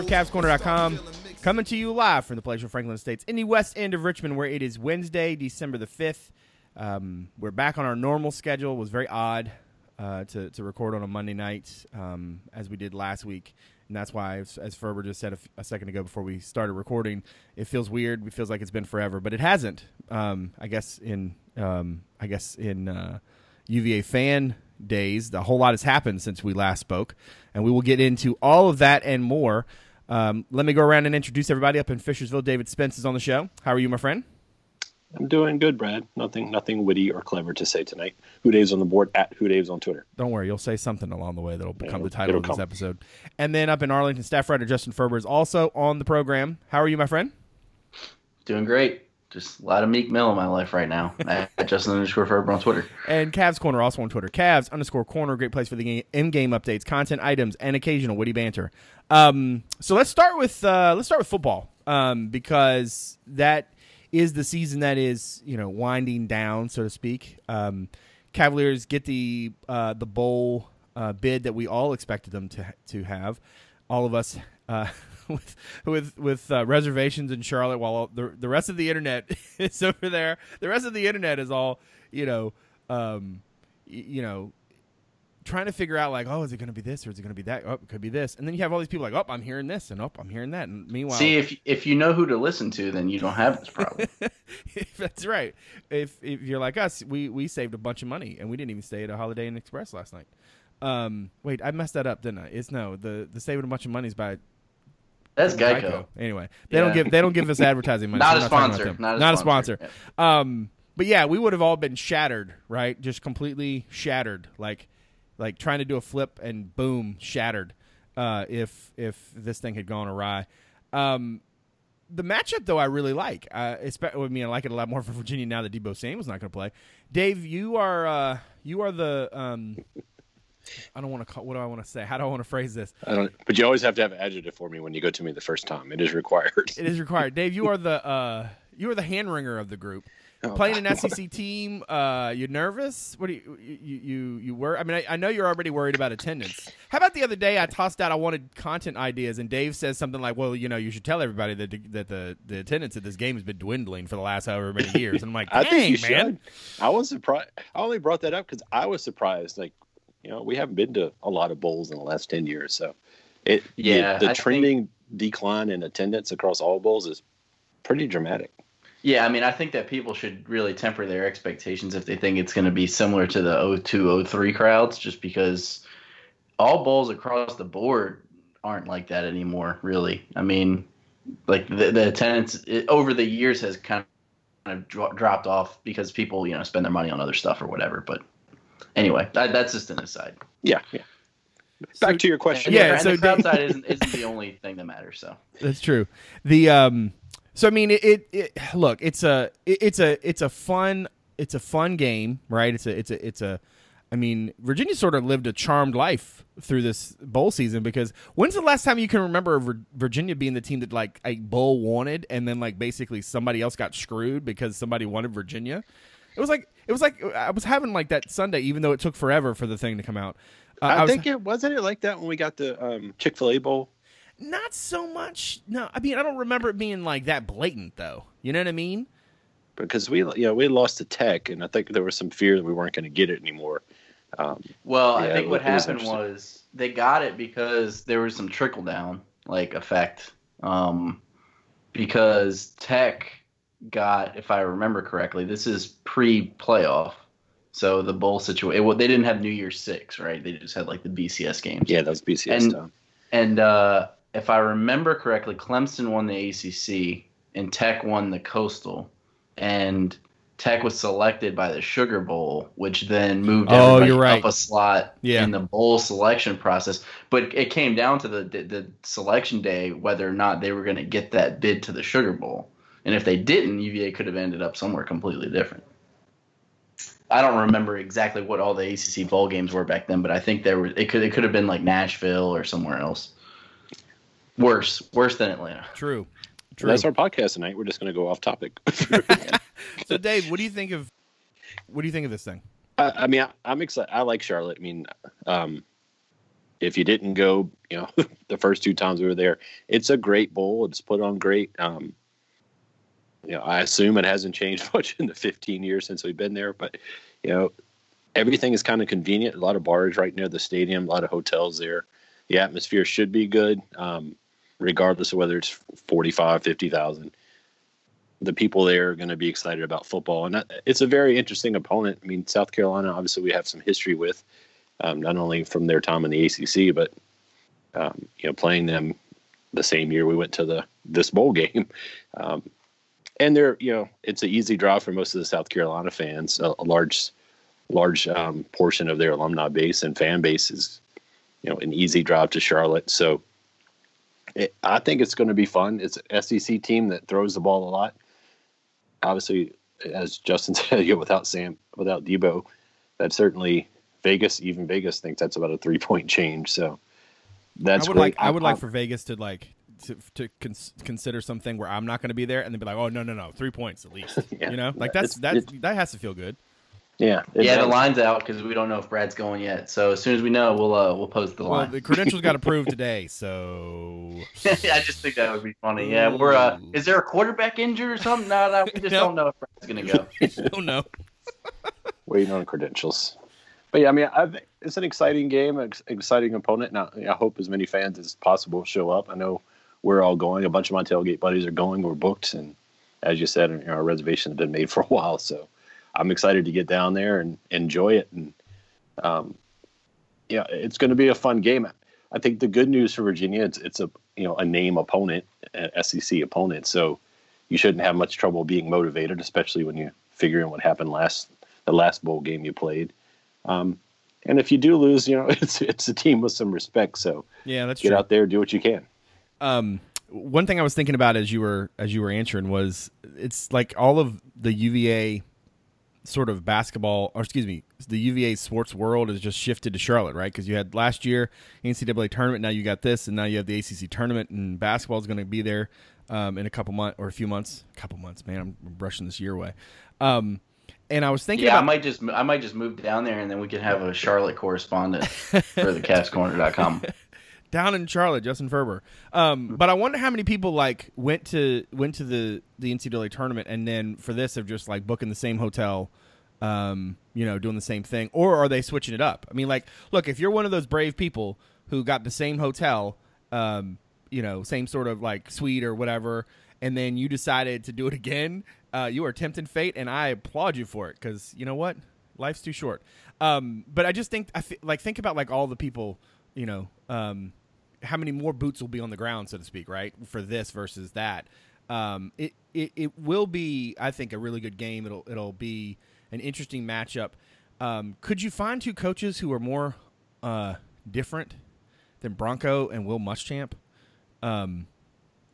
Of CavsCorner.com, coming to you live from the of Franklin Estates in the west end of Richmond, where it is Wednesday, December the 5th. Um, we're back on our normal schedule. It was very odd uh, to, to record on a Monday night um, as we did last week. And that's why, as, as Ferber just said a, f- a second ago before we started recording, it feels weird. It feels like it's been forever, but it hasn't. Um, I guess in um, I guess in uh, UVA fan days, a whole lot has happened since we last spoke, and we will get into all of that and more. Um, let me go around and introduce everybody up in Fishersville. David Spence is on the show. How are you, my friend? I'm doing good, Brad. Nothing, nothing witty or clever to say tonight. Who Dave's on the board at Who Dave's on Twitter. Don't worry, you'll say something along the way that'll become It'll- the title of this come. episode. And then up in Arlington, staff writer Justin Ferber is also on the program. How are you, my friend? Doing great. Just a lot of Meek Mill in my life right now. At Justin underscore Ferber on Twitter. And Cavs Corner also on Twitter. Cavs underscore corner, great place for the game, in-game updates, content items, and occasional witty banter. Um, so let's start with uh, let's start with football um, because that is the season that is you know winding down, so to speak. Um, Cavaliers get the uh, the bowl uh, bid that we all expected them to to have. All of us. With with with uh, reservations in Charlotte, while the the rest of the internet is over there. The rest of the internet is all you know, um, y- you know, trying to figure out like, oh, is it going to be this or is it going to be that? Oh, it could be this. And then you have all these people like, oh, I'm hearing this and oh, I'm hearing that. And meanwhile, See if if you know who to listen to, then you don't have this problem. that's right. If if you're like us, we we saved a bunch of money and we didn't even stay at a Holiday Inn Express last night. Um, wait, I messed that up, didn't I? It's no the the saving a bunch of money is by That's Geico. Anyway, they don't give they don't give us advertising money. Not so a we're talking about sponsor. Not a sponsor. sponsor. Um, but yeah, we would have all been shattered, right? Just completely shattered, like like trying to do a flip and boom, shattered. Uh, if if this thing had gone awry. Um, the matchup though I really like. Uh, I mean, I like it a lot more for Virginia now that Deebo Samuel's not going to play. Dave, you are uh, you are the um, I don't want to call. What do I want to say? How do I want to phrase this? I don't. But you always have to have an adjective for me when you go to me the first time. It is required. It is required. Dave, you are the uh, you are the hand wringer of the group. Oh, Playing an SEC team, uh, you nervous? What do you you you, you were? I mean, I, I know you're already worried about attendance. How about the other day? I tossed out I wanted content ideas, and Dave says something like, "Well, you know, you should tell everybody that the, that the, the attendance at this game has been dwindling for the last however many years." And I'm like, I "Dang, think you man!" should. I was surprised. I only brought that up because I was surprised. Like, you know, we haven't been to a lot of bowls in the last ten years, so it Yeah, the, the trending decline in attendance across all bowls is pretty dramatic. Yeah, I mean, I think that people should really temper their expectations if they think it's going to be similar to the 02 03 crowds, just because all bowls across the board aren't like that anymore, really. I mean, like the, the attendance it, over the years has kind of dro- dropped off because people, you know, spend their money on other stuff or whatever. But anyway, that, that's just an aside. Yeah, yeah. Back So- to your question. Yeah, and so the crowd side isn't, isn't the only thing that matters. So That's true. The um so I mean it, it, it look, it's a it, it's a it's a fun it's a fun game, right? It's a it's a it's a I mean, Virginia sort of lived a charmed life through this bowl season because when's the last time you can remember Virginia being the team that like a bowl wanted and then like basically somebody else got screwed because somebody wanted Virginia? It was like it was like I was having like that Sunday even though it took forever for the thing to come out. Uh, I, was- think it wasn't it like that when we got the um, Chick Fil A bowl. Not so much. No, I mean I don't remember it being like that blatant though. You know what I mean? because we you know we lost the Tech, and I think there was some fear that we weren't going to get it anymore. Um, Well, Yeah, I think it what was- it was happened interesting. was they got it because there was some trickle down like effect. Um, because Tech got, if I remember correctly, this is pre playoff. So the bowl situation, well, they didn't have New Year's Six, right? They just had like the BCS games. yeah, that was BCS And- time. And uh, if I remember correctly, Clemson won the ACC and Tech won the Coastal, and Tech was selected by the Sugar Bowl, which then moved Oh, you're right. up a slot Yeah. in the bowl selection process. But it came down to the, the the selection day whether or not they were going to get that bid to the Sugar Bowl, and if they didn't, UVA could have ended up somewhere completely different. I don't remember exactly what all the ACC bowl games were back then, but I think there were. It could it could have been like Nashville or somewhere else. Worse, worse than Atlanta. True. And True. That's our podcast tonight. We're just going to go off topic. So, Dave, what do you think of what do you think of this thing? I, I mean, I, am excited. I like Charlotte. I mean, um, if you didn't go, you know, the first two times we were there, it's a great bowl. It's put on great. Um, you know, I assume it hasn't changed much in the 15 years since we've been there, but you know, everything is kind of convenient. A lot of bars right near the stadium, a lot of hotels there. The atmosphere should be good, um, regardless of whether it's 45, 50,000. The people there are going to be excited about football, and that, it's a very interesting opponent. I mean, South Carolina, obviously, we have some history with, um, not only from their time in the ACC, but um, you know, playing them the same year we went to the this bowl game. Um, and they're you know it's an easy draw for most of the South Carolina fans. A, a large large um, portion of their alumni base and fan base is you know an easy draw to Charlotte. So it, I think it's going to be fun. It's an SEC team that throws the ball a lot. Obviously, as Justin said, you know, without Sam, without Deebo, that certainly Vegas, even Vegas thinks that's about a three point change. So that's I would great. like I would like for Vegas to like to, to cons- consider something where I'm not going to be there, and then be like, oh no no no, three points at least. Yeah. You know, like that's It's- that it's- that has to feel good. yeah, it Yeah, the line's out because we don't know if Brad's going yet. So as soon as we know, we'll uh, we'll post the Well, line. the credentials got approved today, so I just think that would be funny. Yeah, we're. Uh, is there a quarterback injured or something? No, no, we just Nope. don't know if Brad's gonna go. oh no. waiting on credentials. But yeah, I mean, I, think it's an exciting game, ex- exciting opponent. Now, I hope as many fans as possible show up. I know we're all going. A bunch of my tailgate buddies are going. We're booked, and as you said, you know, our reservations have been made for a while. So I'm excited to get down there and enjoy it. And um, yeah, it's going to be a fun game. I think the good news for Virginia, it's it's a you know a name opponent, an SEC opponent. So you shouldn't have much trouble being motivated, especially when you figure in what happened last the last bowl game you played. Um, and if you do lose, you know it's it's a team with some respect. So Yeah, that's get true. out there, do what you can. Um, one thing I was thinking about as you were as you were answering was it's like all of the UVA sort of basketball, or excuse me, the UVA sports world has just shifted to Charlotte, right? Because you had last year NCAA tournament, now you got this, and now you have the ACC tournament, and basketball is going to be there um, in a couple months or a few months. A couple months, man, I'm brushing this year away. Um, and I was thinking Yeah, I might just I might just move down there and then we could have a Charlotte correspondent for the CavsCorner.com. down in Charlotte, Justin Ferber. Um, but I wonder how many people like went to went to the the NCAA tournament and then for this have just like booking the same hotel, um, you know, doing the same thing, or are they switching it up? I mean, like, look, if you're one of those brave people who got the same hotel, um, you know, same sort of like suite or whatever, and then you decided to do it again, uh, you are tempting fate, and I applaud you for it because you know what, life's too short. Um, but I just think I th- like think about like all the people, you know, um, how many more boots will be on the ground, so to speak, right, for this versus that. Um, it, it it will be, I think, a really good game. It'll it'll be an interesting matchup. Um, could you find two coaches who are more uh, different than Bronco and Will Muschamp? Um,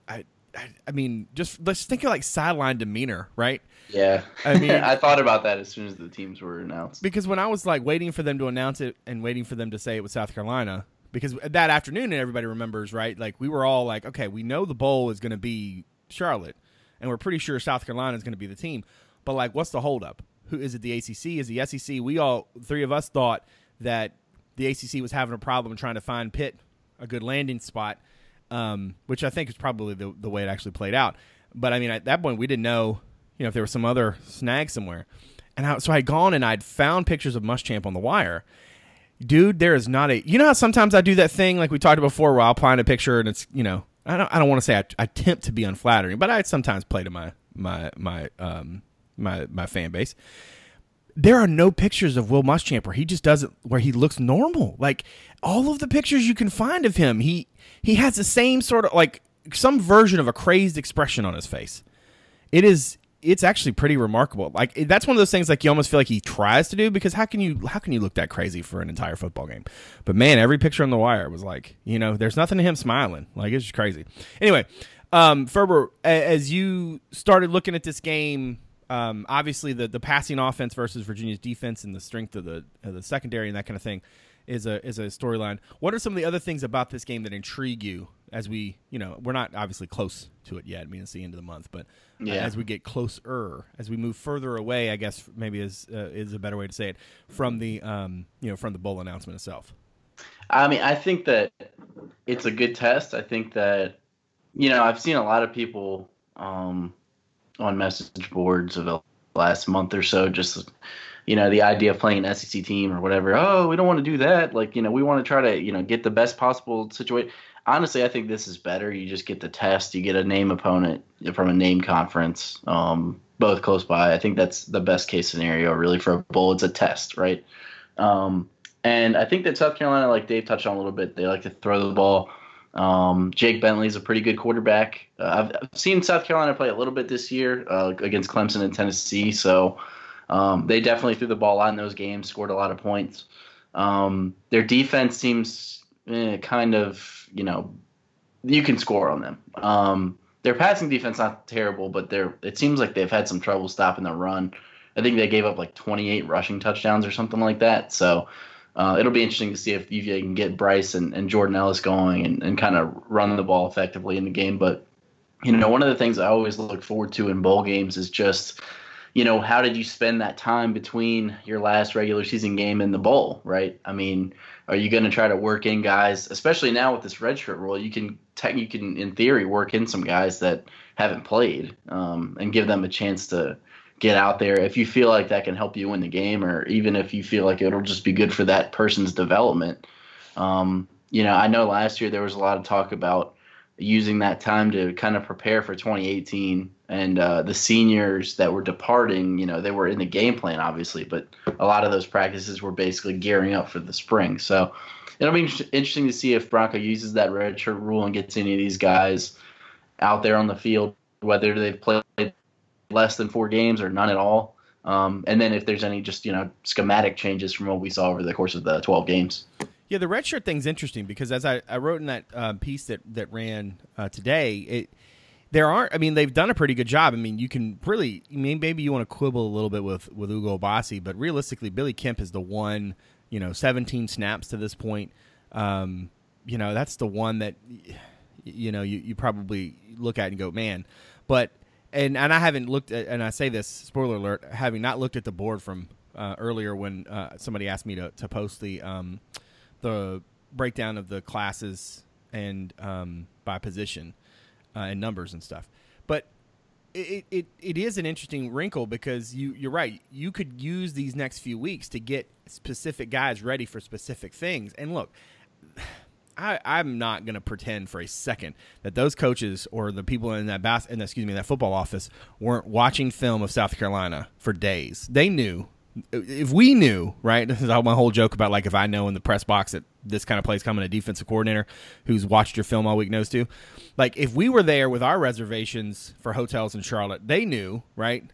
I, I I mean, just let's think of like sideline demeanor, right? Yeah, I mean- I thought about that as soon as the teams were announced. because when I was like waiting for them to announce it and waiting for them to say it was South Carolina, because that afternoon, and everybody remembers, right? Like we were all like, okay, we know the bowl is going to be Charlotte, and we're pretty sure South Carolina is going to be the team. But like, what's the holdup? Who is it? The ACC? Is the SEC? We all three of us thought that the ACC was having a problem trying to find Pitt a good landing spot, um, which I think is probably the the way it actually played out. But I mean, at that point, we didn't know, you know, if there was some other snag somewhere. And I, so I'd gone and I'd found pictures of Muschamp on the wire. Dude, there is not a. You know how sometimes I do that thing like we talked about before, where I'll find a picture and it's you know I don't I don't want to say I, I attempt to be unflattering, but I sometimes play to my my my um my my fan base. There are no pictures of Will Muschamp where he just doesn't where he looks normal. Like all of the pictures you can find of him, he he has the same sort of like some version of a crazed expression on his face. It is it's actually pretty remarkable. Like that's one of those things like you almost feel like he tries to do because how can you how can you look that crazy for an entire football game? But man, every picture on the wire was like, you know, there's nothing to him smiling. Like it's just crazy. Anyway, um, Ferber, as you started looking at this game, um, obviously the the passing offense versus Virginia's defense and the strength of the of the secondary and that kind of thing is a is a storyline. What are some of the other things about this game that intrigue you as we, you know, we're not obviously close to it yet. I mean, it's the end of the month, but uh, Yeah. as we get closer, as we move further away, I guess maybe is uh, is a better way to say it from the um, you know, from the bowl announcement itself. I mean, I think that it's a good test. I think that, you know, I've seen a lot of people um, on message boards of the last month or so just, you know, the idea of playing an SEC team or whatever. Oh, we don't want to do that. Like, you know, we want to try to, you know, get the best possible situation. Honestly, I think this is better. You just get the test. You get a name opponent from a name conference, um, both close by. I think that's the best case scenario, really, for a bowl. It's a test, right? Um, and I think that South Carolina, like Dave touched on a little bit, they like to throw the ball. Um, Jake Bentley's a pretty good quarterback. Uh, I've, I've seen South Carolina play a little bit this year uh, against Clemson and Tennessee, so um, they definitely threw the ball lot in those games, scored a lot of points. Um, their defense seems eh, kind of, you know, you can score on them. Um, their passing defense not terrible, but they're it seems like they've had some trouble stopping the run. I think they gave up like 28 rushing touchdowns or something like that. So uh, it'll be interesting to see if UVA can get Bryce and, and Jordan Ellis going and, and kind of run the ball effectively in the game. But, you know, one of the things I always look forward to in bowl games is just, you know, how did you spend that time between your last regular season game and the bowl, right? I mean, are you going to try to work in guys, especially now with this redshirt rule? You can, tech, you can, in theory, work in some guys that haven't played um, and give them a chance to get out there if you feel like that can help you win the game or even if you feel like it'll just be good for that person's development um, you know i know last year there was a lot of talk about using that time to kind of prepare for 2018 and uh, the seniors that were departing you know they were in the game plan obviously but a lot of those practices were basically gearing up for the spring so it'll be interesting to see if bronco uses that redshirt rule and gets any of these guys out there on the field whether they've played less than four games or none at all. Um, and then if there's any just you know schematic changes from what we saw over the course of the 12 games. Yeah, the redshirt thing's interesting because as I, I wrote in that uh, piece that that ran uh, today, it there aren't. I mean, they've done a pretty good job. I mean, you can really. I mean, maybe you want to quibble a little bit with with Ugo Bassi, but realistically, Billy Kemp is the one. You know, 17 snaps to this point. Um, you know, that's the one that you know you, you probably look at and go, man. But and and I haven't looked at, and I say this spoiler alert, having not looked at the board from uh, earlier when uh, somebody asked me to, to post the um, the breakdown of the classes and um, by position uh, and numbers and stuff. But it, it, it is an interesting wrinkle because you you're right. You could use these next few weeks to get specific guys ready for specific things. And look, I, I'm not going to pretend for a second that those coaches or the people in that bas- in, excuse me that football office weren't watching film of South Carolina for days. They knew. If we knew, right? This is my whole joke about like if I know in the press box that this kind of play is coming, a defensive coordinator who's watched your film all week knows too. Like if we were there with our reservations for hotels in Charlotte, they knew, right?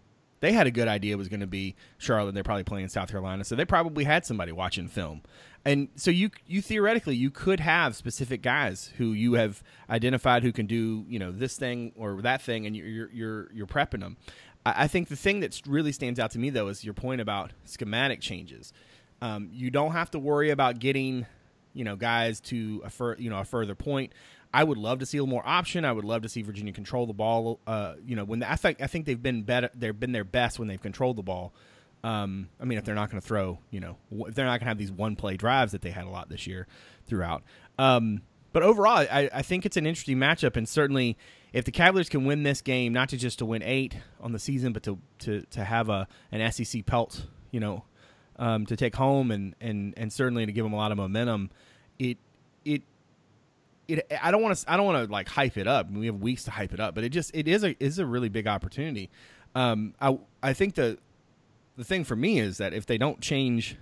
They had a good idea it was going to be Charlotte. They're probably playing South Carolina, so they probably had somebody watching film and so you you theoretically you could have specific guys who you have identified who can do you know this thing or that thing, and you're you're you're prepping them. I, I think the thing that really stands out to me though is your point about schematic changes. Um, you don't have to worry about getting you know guys to a fur, you know a further point. I would love to see a little more option. I would love to see Virginia control the ball. Uh, you know, when the, I think I think they've been better. They've been their best when they've controlled the ball. Um, I mean, if they're not going to throw, you know, if they're not going to have these one play drives that they had a lot this year throughout. Um, but overall, I, I, think it's an interesting matchup, and certainly if the Cavaliers can win this game, not to just to win eight on the season, but to to, to have a an SEC pelt, you know, um, to take home, and, and and certainly to give them a lot of momentum, it it. It, I don't want to. I don't want to like hype it up. we have weeks to hype it up, but it just it is a is a really big opportunity. Um, I I think the the thing for me is that if they don't change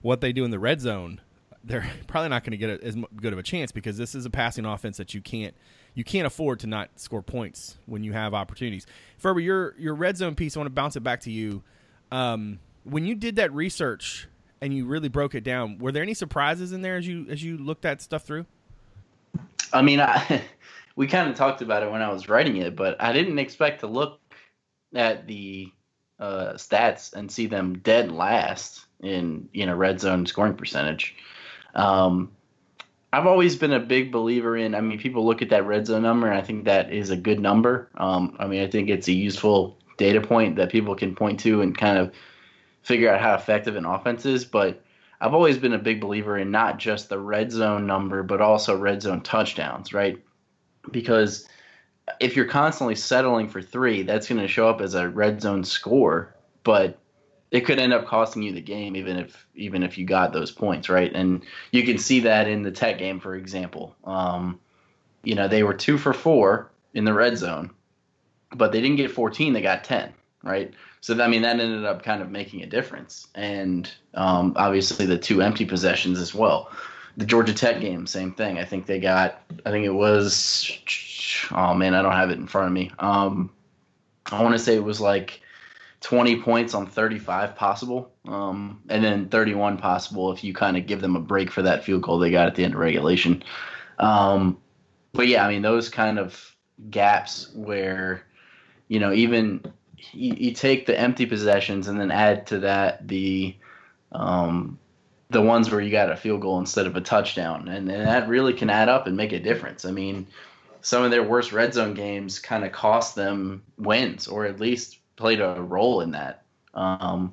what they do in the red zone, they're probably not going to get a, as good of a chance because this is a passing offense that you can't you can't afford to not score points when you have opportunities. Ferber, your your red zone piece, I want to bounce it back to you. Um, when you did that research and you really broke it down, were there any surprises in there as you as you looked that stuff through? I mean, I, we kind of talked about it when I was writing it, but I didn't expect to look at the uh, stats and see them dead last in you know red zone scoring percentage. Um, I've always been a big believer in. I mean, people look at that red zone number, and I think that is a good number. Um, I mean, I think it's a useful data point that people can point to and kind of figure out how effective an offense is. But I've always been a big believer in not just the red zone number, but also red zone touchdowns, right? Because if you're constantly settling for three, that's going to show up as a red zone score, but it could end up costing you the game, even if even if you got those points, right? And you can see that in the Tech game, for example. Um, you know, they were two for four in the red zone, but they didn't get 14; they got 10, right? So I mean, that ended up kind of making a difference, and um, obviously the two empty possessions as well. The Georgia Tech game, same thing. I think they got. I think it was. Oh man, I don't have it in front of me. Um, I want to say it was like 20 points on 35 possible, um, and then 31 possible if you kind of give them a break for that field goal they got at the end of regulation. Um, but yeah, I mean those kind of gaps where you know even you, you, take the empty possessions and then add to that the um, the ones where you got a field goal instead of a touchdown, and, and that really can add up and make a difference. I mean, some of their worst red zone games kind of cost them wins, or at least played a role in that. Um,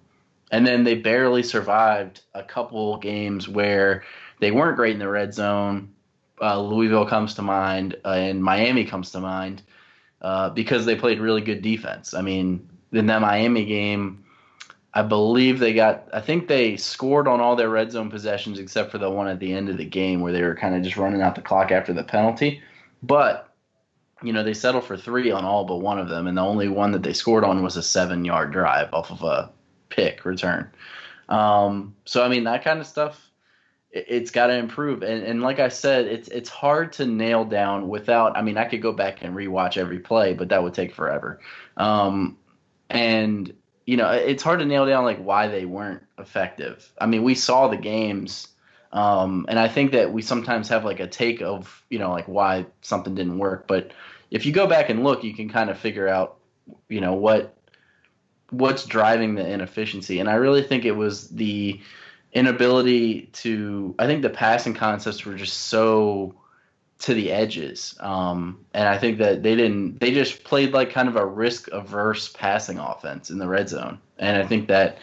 and then they barely survived a couple games where they weren't great in the red zone. Uh, Louisville comes to mind, uh, and Miami comes to mind uh, because they played really good defense. I mean, in that Miami game, I believe they got. I think they scored on all their red zone possessions except for the one at the end of the game where they were kind of just running out the clock after the penalty. But you know, they settled for three on all but one of them, and the only one that they scored on was a seven-yard drive off of a pick return. Um, so I mean, that kind of stuff it's got to improve. And, and like I said, it's it's hard to nail down without. I mean, I could go back and rewatch every play, but that would take forever. Um, and you know, it's hard to nail down like why they weren't effective. I mean, we saw the games, um, and I think that we sometimes have like a take of you know like why something didn't work. But if you go back and look, you can kind of figure out you know what what's driving the inefficiency. And I really think it was the inability to I think the passing concepts were just so to the edges. Um, and I think that they didn't they just played like kind of a risk averse passing offense in the red zone. And I think that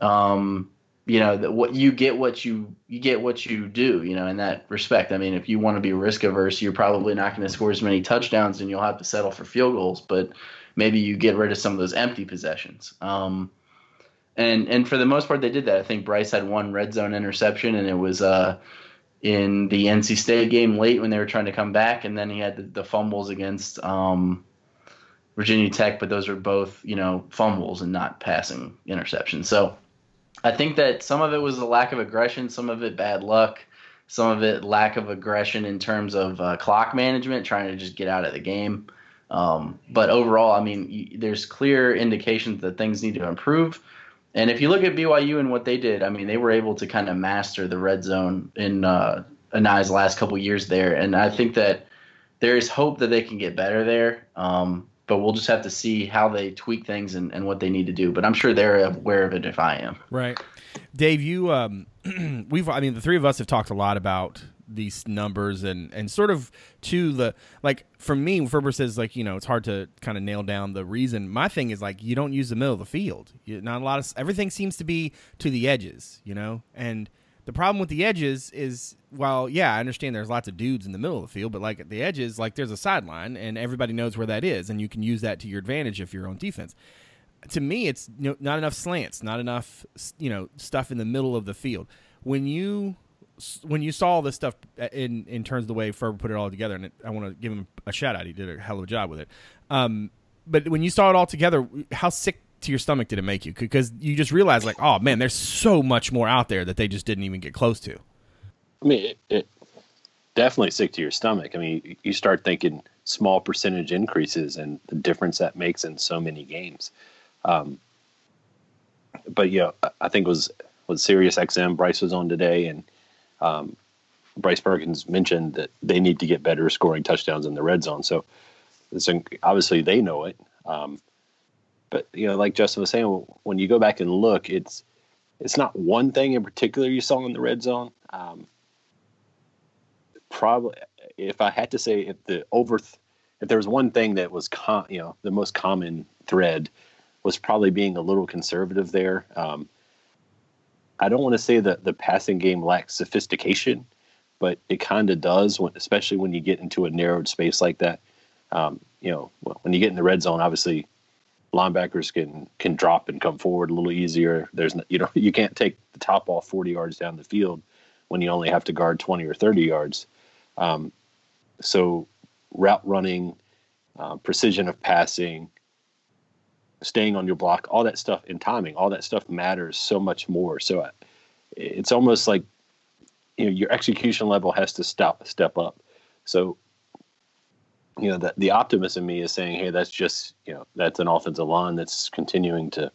um, you know that what you get what you you get what you do, you know, in that respect. I mean, if you want to be risk averse, you're probably not going to score as many touchdowns and you'll have to settle for field goals, but maybe you get rid of some of those empty possessions. Um, and and for the most part they did that. I think Bryce had one red zone interception, and it was uh, in the NC State game late when they were trying to come back, and then he had the, the fumbles against um, Virginia Tech, but those were both you know fumbles and not passing interceptions. So I think that some of it was a lack of aggression, some of it bad luck, some of it lack of aggression in terms of uh, clock management, trying to just get out of the game. Um, but overall, I mean, there's clear indications that things need to improve. And if you look at BYU and what they did, I mean, they were able to kind of master the red zone in uh, Anae's last couple years there, and I think that there is hope that they can get better there. Um, but we'll just have to see how they tweak things and, and what they need to do. But I'm sure they're aware of it if I am. Right, Dave. You, um, we've, I mean, the three of us have talked a lot about these numbers and and sort of to the like for me Ferber says like you know it's hard to kind of nail down the reason my thing is like you don't use the middle of the field you, not a lot of everything seems to be to the edges you know and the problem with the edges is well yeah I understand there's lots of dudes in the middle of the field but like at the edges like there's a sideline and everybody knows where that is and you can use that to your advantage if you're on defense to me it's not enough slants not enough you know stuff in the middle of the field when you when you saw all this stuff uh, in in terms of the way Ferber put it all together, and it, I want to give him a shout out. He did a hell of a job with it. Um, but when you saw it all together, how sick to your stomach did it make you? Because you just realize, like, oh man, there's so much more out there that they just didn't even get close to. I mean, it, it definitely sick to your stomach. I mean, you start thinking small percentage increases and the difference that makes in so many games. Um, but yeah, I think it was was Sirius XM. Bryce was on today, and um, Bryce Perkins mentioned that they need to get better scoring touchdowns in the red zone. So, obviously they know it. Um, but you know, like Justin was saying, when you go back and look, it's it's not one thing in particular you saw in the red zone. Um, probably if I had to say if the over if there was one thing that was com, you know the most common thread was probably being a little conservative there. Um, I don't want to say that the passing game lacks sophistication, but it kind of does, when, especially when you get into a narrowed space like that. Um, you know, when you get in the red zone, obviously linebackers can can drop and come forward a little easier. There's you know you can't take the top off 40 yards down the field when you only have to guard 20 or 30 yards. Um, so route running, uh, precision of passing, staying on your block, all that stuff, and timing, all that stuff matters so much more. So uh, it's almost like you know your execution level has to stop step up. So you know the the optimism in me is saying, hey, that's just you know that's an offensive line that's continuing to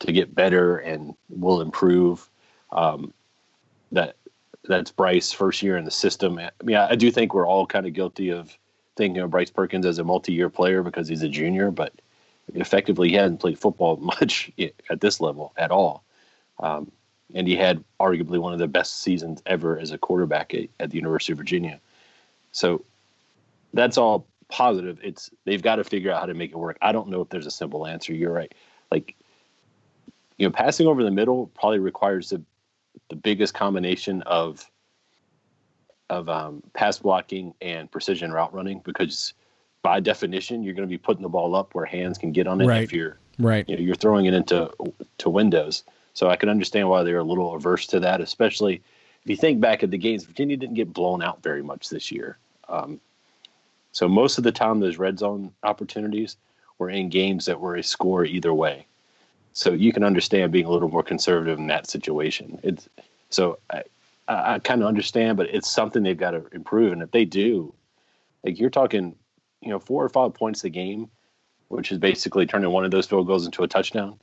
to get better and will improve. Um, that that's Bryce first year in the system. I mean, I, I do think we're all kind of guilty of thinking of Bryce Perkins as a multi-year player because he's a junior, but effectively he hadn't played football much at this level at all. Um, and he had arguably one of the best seasons ever as a quarterback at, at the University of Virginia. So that's all positive. It's they've got to figure out how to make it work. I don't know if there's a simple answer. You're right. Like you know, passing over the middle probably requires the the biggest combination of of um, pass blocking and precision route running because by definition you're going to be putting the ball up where hands can get on it right. if you're right you know, you're throwing it into to windows so i can understand why they're a little averse to that especially if you think back at the games virginia didn't get blown out very much this year um, so most of the time those red zone opportunities were in games that were a score either way so you can understand being a little more conservative in that situation. It's so I, I kind of understand, but it's something they've got to improve. And if they do, like you're talking, you know, four or five points a game, which is basically turning one of those field goals into a touchdown.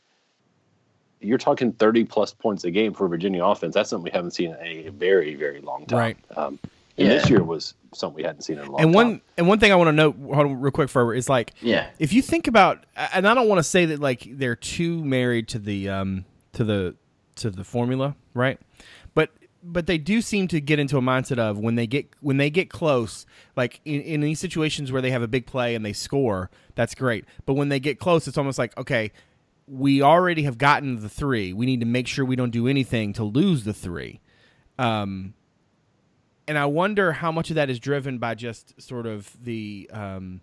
You're talking 30 plus points a game for Virginia offense. That's something we haven't seen in a very, very long time. Right. Um, and yeah. this year was something we hadn't seen in a long and one, time. And one thing I want to note, hold on real quick, Ferber, is like, yeah, if you think about, and I don't want to say that like they're too married to the um to the to the formula, right? But but they do seem to get into a mindset of when they get when they get close, like in, in these situations where they have a big play and they score, that's great. But when they get close, it's almost like okay, we already have gotten the three. We need to make sure we don't do anything to lose the three. Um, and I wonder how much of that is driven by just sort of the, um,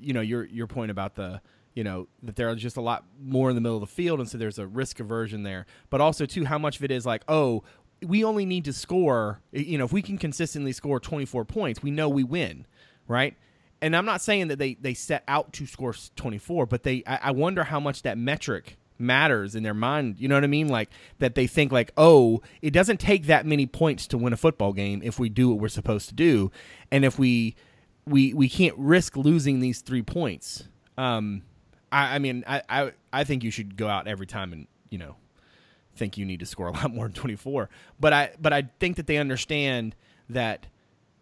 you know, your your point about the, you know, that there are just a lot more in the middle of the field, and so there's a risk aversion there. But also too, how much of it is like, oh, we only need to score, you know, if we can consistently score 24 points, we know we win, right? And I'm not saying that they they set out to score 24, but they, I, I wonder how much that metric matters in their mind. You know what I mean? Like that they think like, oh, it doesn't take that many points to win a football game if we do what we're supposed to do, and if we we we can't risk losing these three points. Um, I, I mean, I, I I think you should go out every time and you know think you need to score a lot more than 24 but i but i think that they understand that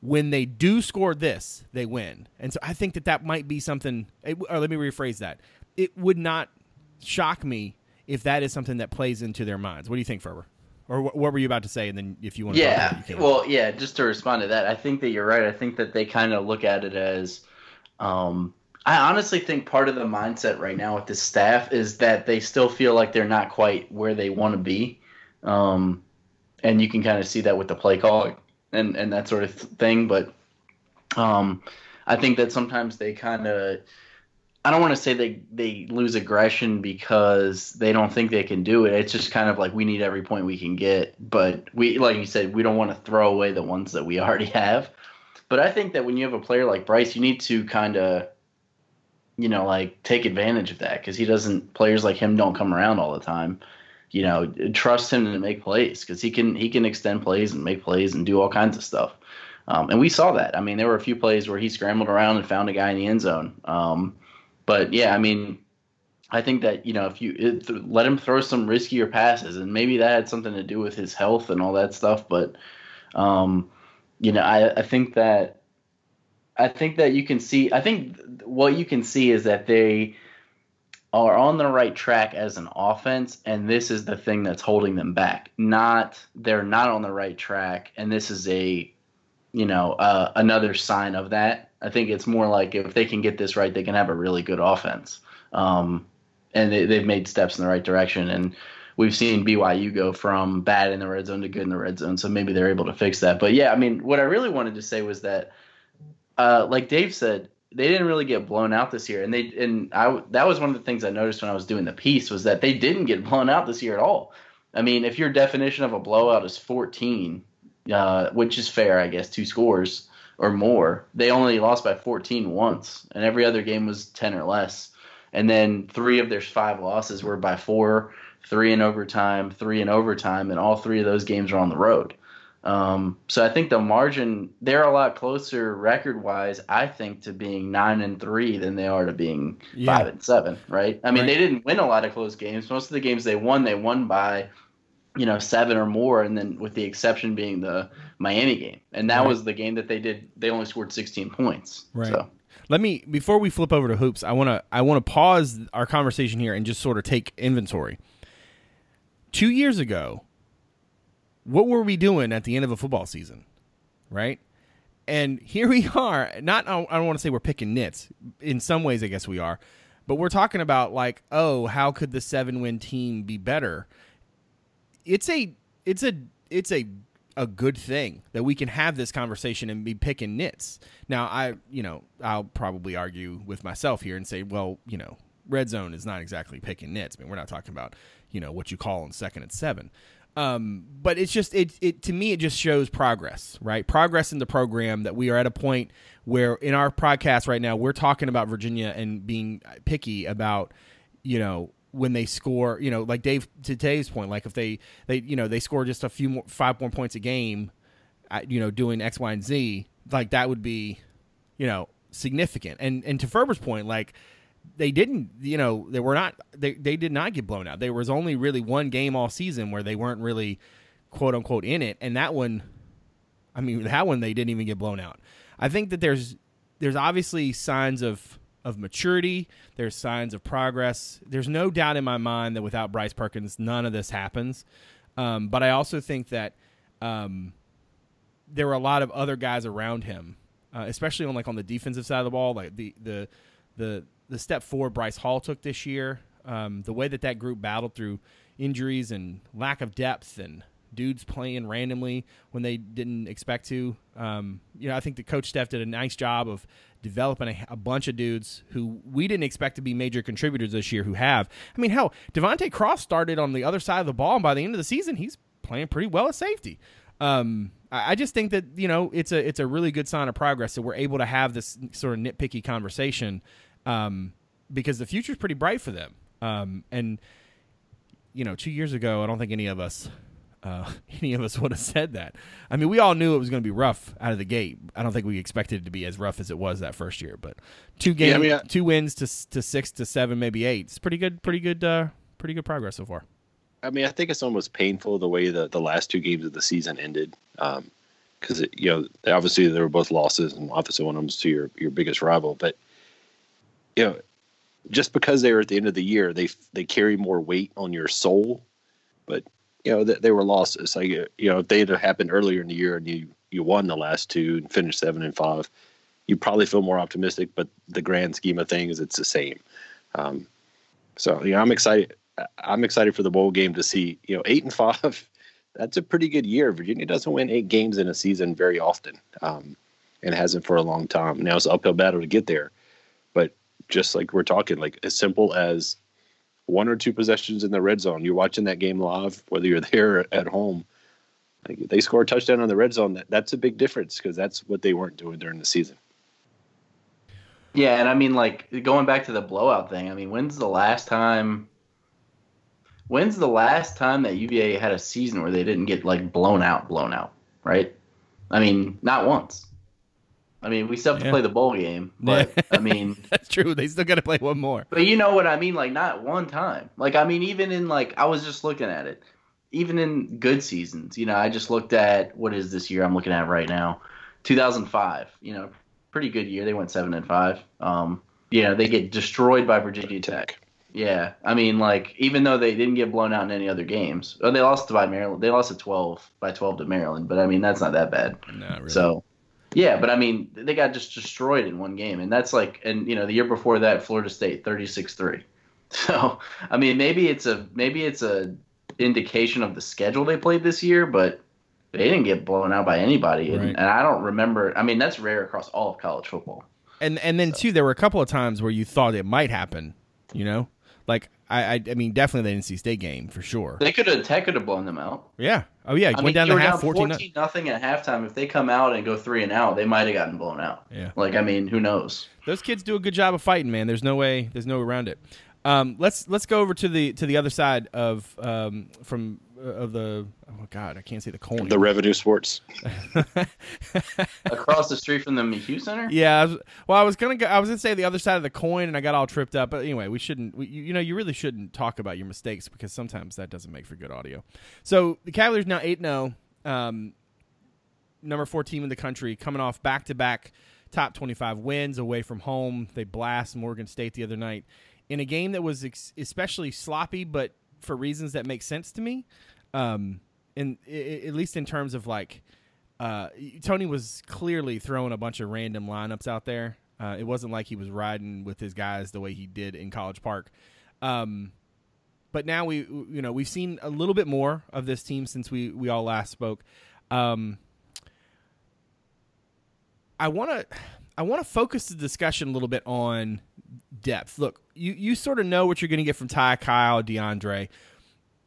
when they do score this they win and so i think that that might be something or let me rephrase that it would not shock me if that is something that plays into their minds. What do you think, Ferber? Or what, what were you about to say? And then if you want to, yeah, well, yeah, just to respond to that, I think that you're right. I think that they kind of look at it as, um, I honestly think part of the mindset right now with the staff is that they still feel like they're not quite where they want to be, um, and you can kind of see that with the play call and and that sort of thing. But um, I think that sometimes they kind of I don't want to say they they lose aggression because they don't think they can do it. It's just kind of like we need every point we can get, but we like you said we don't want to throw away the ones that we already have. But I think that when you have a player like Bryce, you need to kind of you know like take advantage of that because he doesn't players like him don't come around all the time. You know, trust him to make plays because he can he can extend plays and make plays and do all kinds of stuff. Um, and we saw that. I mean, there were a few plays where he scrambled around and found a guy in the end zone. Um, but yeah, I mean, I think that you know if you it, let him throw some riskier passes, and maybe that had something to do with his health and all that stuff. But um, you know, I, I think that I think that you can see. I think what you can see is that they are on the right track as an offense, and this is the thing that's holding them back. Not they're not on the right track, and this is a you know, uh, another sign of that. I think it's more like if they can get this right, they can have a really good offense. Um, and they, they've made steps in the right direction. And we've seen BYU go from bad in the red zone to good in the red zone. So maybe they're able to fix that. But yeah, I mean, what I really wanted to say was that, uh, like Dave said, they didn't really get blown out this year, and they and I that was one of the things I noticed when I was doing the piece was that they didn't get blown out this year at all. I mean, if your definition of a blowout is 14, uh, which is fair, I guess, two scores or more, they only lost by 14 once, and every other game was 10 or less. And then three of their five losses were by four, three in overtime, three in overtime, and all three of those games are on the road. Um, so I think the margin they're a lot closer record wise, I think, to being nine and three than they are to being yeah. five and seven. Right? I mean, right. they didn't win a lot of close games. Most of the games they won, they won by you know seven or more, and then with the exception being the Miami game, and that right. was the game that they did. They only scored sixteen points. Right. So. Let me before we flip over to hoops, I want to I want to pause our conversation here and just sort of take inventory. 2 years ago, what were we doing at the end of a football season? Right? And here we are. Not I don't want to say we're picking nits. In some ways I guess we are. But we're talking about like, oh, how could the 7-win team be better? It's a it's a it's a a good thing that we can have this conversation and be picking nits. Now, I, you know, I'll probably argue with myself here and say, well, you know, red zone is not exactly picking nits. I mean, we're not talking about, you know, what you call in second and seven. Um, but it's just it it to me it just shows progress, right? Progress in the program that we are at a point where in our podcast right now we're talking about Virginia and being picky about, you know, when they score, you know, like Dave to today's point, like if they they you know they score just a few more five more points a game, uh, you know, doing X, Y, and Z, like that would be, you know, significant. And and to Ferber's point, like they didn't, you know, they were not they they did not get blown out. There was only really one game all season where they weren't really quote unquote in it, and that one, I mean, that one they didn't even get blown out. I think that there's there's obviously signs of of maturity. There's signs of progress. There's no doubt in my mind that without Bryce Perkins, none of this happens. Um, but I also think that um, there were a lot of other guys around him, uh, especially on like on the defensive side of the ball, like the the the the step forward Bryce Hall took this year. Um, the way that that group battled through injuries and lack of depth and dudes playing randomly when they didn't expect to. Um, you know, I think the coach Steph did a nice job of developing a, a, bunch of dudes who we didn't expect to be major contributors this year who have. I mean, hell, De'Vante Cross started on the other side of the ball, and by the end of the season, he's playing pretty well at safety. Um, I, I just think that you know it's a it's a really good sign of progress that we're able to have this sort of nitpicky conversation um, because the future's pretty bright for them. Um, and you know, two years ago, I don't think any of us uh, any of us would have said that. I mean, we all knew it was going to be rough out of the gate. I don't think we expected it to be as rough as it was that first year. But two games, yeah, I mean, I, two wins to to six to seven, maybe eight. It's pretty good, pretty good, uh, pretty good progress so far. I mean, I think it's almost painful the way the the last two games of the season ended. because um, you know obviously they were both losses, and obviously one of them was to your your biggest rival. But you know, just because they were at the end of the year, they they carry more weight on your soul. But you know, they, they were losses. Like you know, if they had happened earlier in the year and you you won the last two and finished seven and five, you probably feel more optimistic. But the grand scheme of things, it's the same. Um, so you know, I'm excited. I'm excited for the bowl game to see. You know, eight and five. That's a pretty good year. Virginia doesn't win eight games in a season very often, um, and hasn't for a long time. Now it's an uphill battle to get there, but just like we're talking, like as simple as one or two possessions in the red zone. You're watching that game live, whether you're there or at home. Like they score a touchdown on the red zone. That, that's a big difference because that's what they weren't doing during the season. Yeah, and I mean, like going back to the blowout thing. I mean, when's the last time? When's the last time that UVA had a season where they didn't get like blown out, blown out? Right? I mean, not once. I mean, we still have to yeah. play the bowl game, but I mean, that's true. They still got to play one more. But you know what I mean? Like, not one time. Like, I mean, even in like, I was just looking at it. Even in good seasons, you know, I just looked at what is this year I'm looking at right now, 2005. You know, pretty good year. They went seven and five. Um, you know, they get destroyed by Virginia Tech. Yeah, I mean, like even though they didn't get blown out in any other games, oh, they lost by Maryland. They lost at 12 by 12 to Maryland, but I mean that's not that bad. No, really. So Yeah, but I mean, they got just destroyed in one game, and that's like, and you know, the year before that, Florida State thirty six three. So, I mean, maybe it's a maybe it's a indication of the schedule they played this year, but they didn't get blown out by anybody, and, Right. and I don't remember. I mean, that's rare across all of college football. And and then too, there were a couple of times where you thought it might happen. You know, like I I, I mean, definitely the NC State game for sure. They could have Tech could have blown them out. Yeah. Oh yeah, I went mean, down were half down 14 14 nothing at halftime. If they come out and go three and out, they might have gotten blown out. Yeah. Like, I mean, who knows? Those kids do a good job of fighting, man. There's no way. There's no way around it. Um, let's let's go over to the to the other side of um, from uh, of the oh god I can't say the coin. The revenue sports. Across the street from the McCue Center. yeah, I was, well, I was gonna go, I was gonna say the other side of the coin, and I got all tripped up. But anyway, we shouldn't. We, you, you know, you really shouldn't talk about your mistakes because sometimes that doesn't make for good audio. So the Cavaliers now eight zero, um, number four team in the country, coming off back to back top twenty five wins away from home. They blast Morgan State the other night in a game that was ex- especially sloppy, but for reasons that make sense to me. Um, and i- i- at least in terms of like uh, Tony was clearly throwing a bunch of random lineups out there. Uh, it wasn't like he was riding with his guys the way he did in College Park. Um, but now we, you know, we've seen a little bit more of this team since we we all last spoke. Um, I want to I want to focus the discussion a little bit on depth. Look, you you sort of know what you're going to get from Ty, Kyle, DeAndre.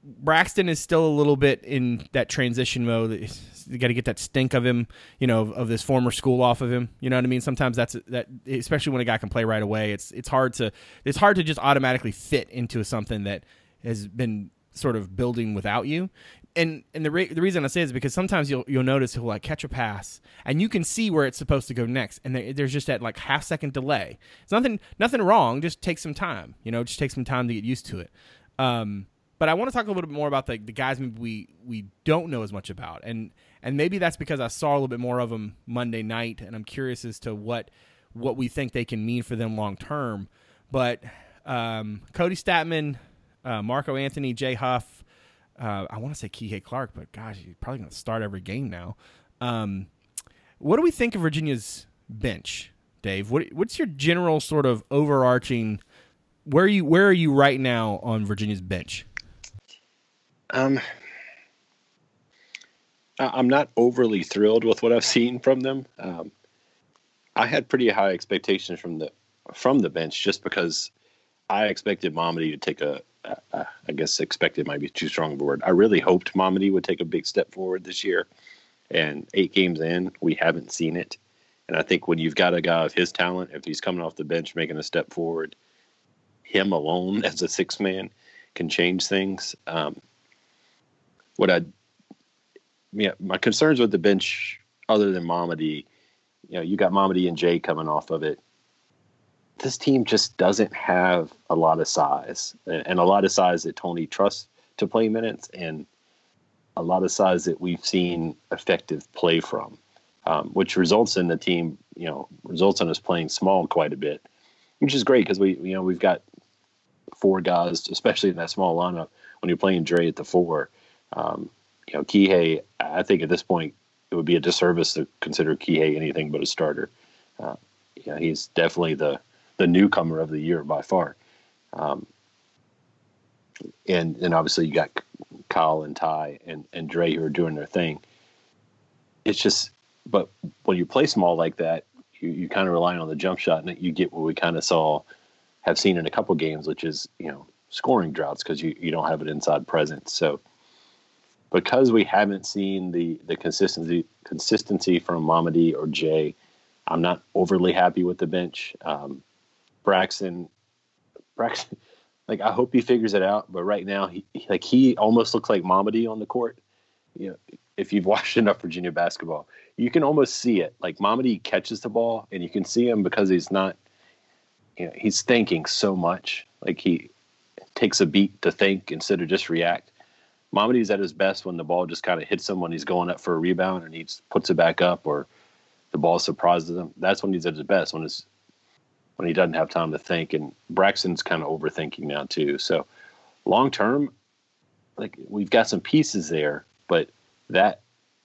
Braxton is still a little bit in that transition mode. You got to get that stink of him, you know, of, of this former school off of him. You know what I mean? Sometimes that's that, especially when a guy can play right away. It's it's hard to it's hard to just automatically fit into something that has been sort of building without you. And and the re- the reason I say is because sometimes you'll you'll notice he'll like catch a pass and you can see where it's supposed to go next, and there, there's just that like half second delay. It's nothing nothing wrong. Just take some time. You know, just take some time to get used to it. Um, but I want to talk a little bit more about the, the guys we we don't know as much about, and and maybe that's because I saw a little bit more of them Monday night, and I'm curious as to what what we think they can mean for them long term. But um, Kody Stattmann, uh, Marco Anthony, Jay Huff, uh, I want to say Kihei Clark, but gosh, he's probably going to start every game now. Um, what do we think of Virginia's bench, Dave? What, what's your general sort of overarching? Where are you? Where are you right now on Virginia's bench? Um, I'm not overly thrilled with what I've seen from them. Um, I had pretty high expectations from the from the bench just because I expected Mamadi to take a. I guess expected might be too strong of a word. I really hoped Mamadi would take a big step forward this year, and eight games in, we haven't seen it. And I think when you've got a guy of his talent, if he's coming off the bench making a step forward, him alone as a six man can change things. Um, what I, yeah, my concerns with the bench, other than Mamadi, you know, you got Mamadi and Jay coming off of it. This team just doesn't have a lot of size, and a lot of size that Tony trusts to play minutes, and a lot of size that we've seen effective play from, um, which results in the team, you know, results in us playing small quite a bit, which is great because we, you know, we've got four guys, especially in that small lineup. When you're playing Dre at the four, um, you know, Kihei, I think at this point it would be a disservice to consider Kihei anything but a starter. Uh, he's definitely the the newcomer of the year by far. Um, and and obviously you got Kyle and Ty and and Dre who are doing their thing. It's just, but when you play small like that, you, you kind of rely on the jump shot, and you get what we kind of saw, have seen in a couple games, which is you know scoring droughts because you, you don't have an inside presence. So because we haven't seen the the consistency consistency from Mamadi or Jay, I'm not overly happy with the bench. Um, Braxton, Braxton, like I hope he figures it out, but right now he like he almost looks like Mamadi on the court. You know, if you've watched enough Virginia basketball, you can almost see it. Like Mamadi catches the ball, and you can see him because he's not. You know, he's thinking so much. Like he takes a beat to think instead of just react. Mamadi's at his best when the ball just kind of hits him when he's going up for a rebound and he puts it back up, or the ball surprises him. That's when he's at his best when it's when he doesn't have time to think. And Braxton's kind of overthinking now too. So long term, like we've got some pieces there, but that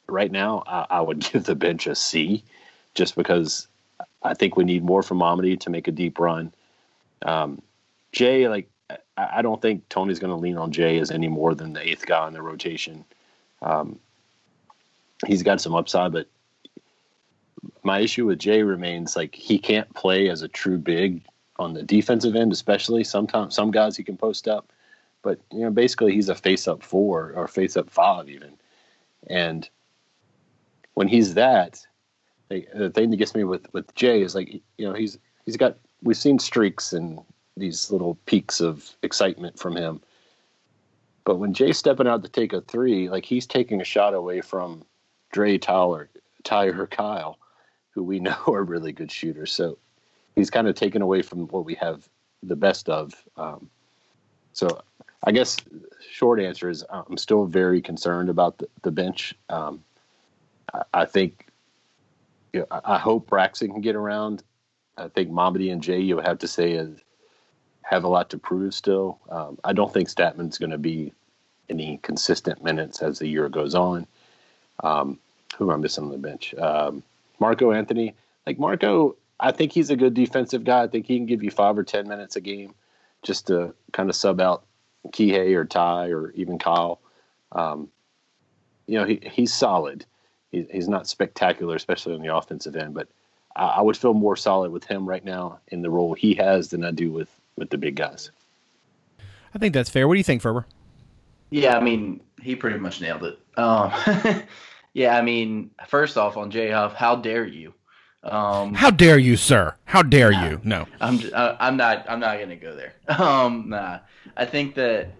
right now I, I would give the bench a C just because I think we need more from Mamadi to make a deep run. Um, Jay, like I don't think Tony's going to lean on Jay as any more than the eighth guy in the rotation. Um, he's got some upside, but my issue with Jay remains like he can't play as a true big on the defensive end, especially. Sometimes some guys he can post up, but you know basically he's a face up four or face up five even, and when he's that, like, the thing that gets me with with Jay is like you know he's he's got we've seen streaks and these little peaks of excitement from him. But when Jay's stepping out to take a three, like he's taking a shot away from Dre Tyler, Tyler Kyle, who we know are really good shooters. So he's kind of taken away from what we have the best of. Um, so I guess short answer is I'm still very concerned about the, the bench. Um, I, I, think you know, I, I hope Braxton can get around. I think Mamadi and Jay you have to say is have a lot to prove still. Um, I don't think Stattmann's going to be any consistent minutes as the year goes on. Um, who am I missing on the bench? Um, Marco Anthony. Like Marco, I think he's a good defensive guy. I think he can give you five or ten minutes a game just to kind of sub out Kihei or Ty or even Kyle. Um, you know, he, he's solid. He, he's not spectacular, especially on the offensive end, but I, I would feel more solid with him right now in the role he has than I do with with the big guys. I think that's fair. What do you think, Ferber? Yeah, I mean, he pretty much nailed it. Um, yeah, I mean, first off, on Jay Huff, how dare you? Um, how dare you, sir? How dare nah, you? No, I'm uh, I'm not I'm not gonna go there. Um, nah, I think that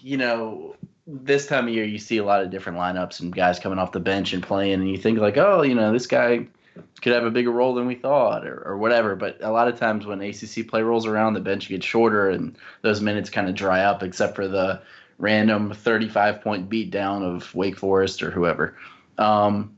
you know this time of year you see a lot of different lineups and guys coming off the bench and playing, and you think like, oh, you know, this guy could have a bigger role than we thought or, or whatever. But a lot of times when ACC play rolls around, the bench gets shorter and those minutes kind of dry up, except for the random 35 point beat down of Wake Forest or whoever. Um,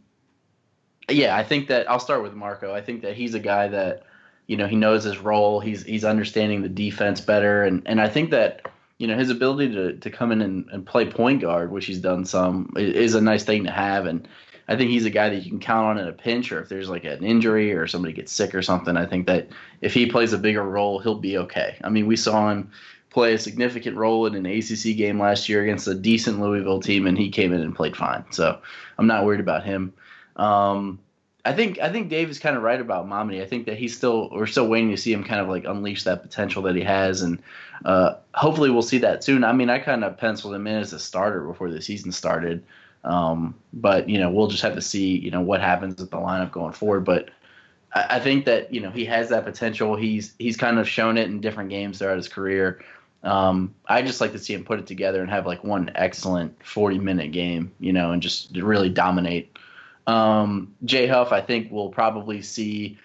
yeah, I think that I'll start with Marco. I think that he's a guy that, you know, he knows his role. He's he's understanding the defense better, and and I think that you know his ability to to come in and, and play point guard, which he's done some, is a nice thing to have. And I think he's a guy that you can count on in a pinch, or if there's like an injury or somebody gets sick or something. I think that if he plays a bigger role, he'll be okay. I mean, we saw him play a significant role in an ACC game last year against a decent Louisville team, and he came in and played fine. So I'm not worried about him. Um, I think I think Dave is kind of right about Mamadi. I think that he's still we're still waiting to see him kind of like unleash that potential that he has, and uh, hopefully we'll see that soon. I mean, I kind of penciled him in as a starter before the season started. Um, but you know, we'll just have to see, you know, what happens with the lineup going forward. But I, I, think that you know he has that potential. He's he's kind of shown it in different games throughout his career. Um, I just like to see him put it together and have like one excellent 40 minute game, you know, and just really dominate. Um, Jay Huff, I think we'll probably see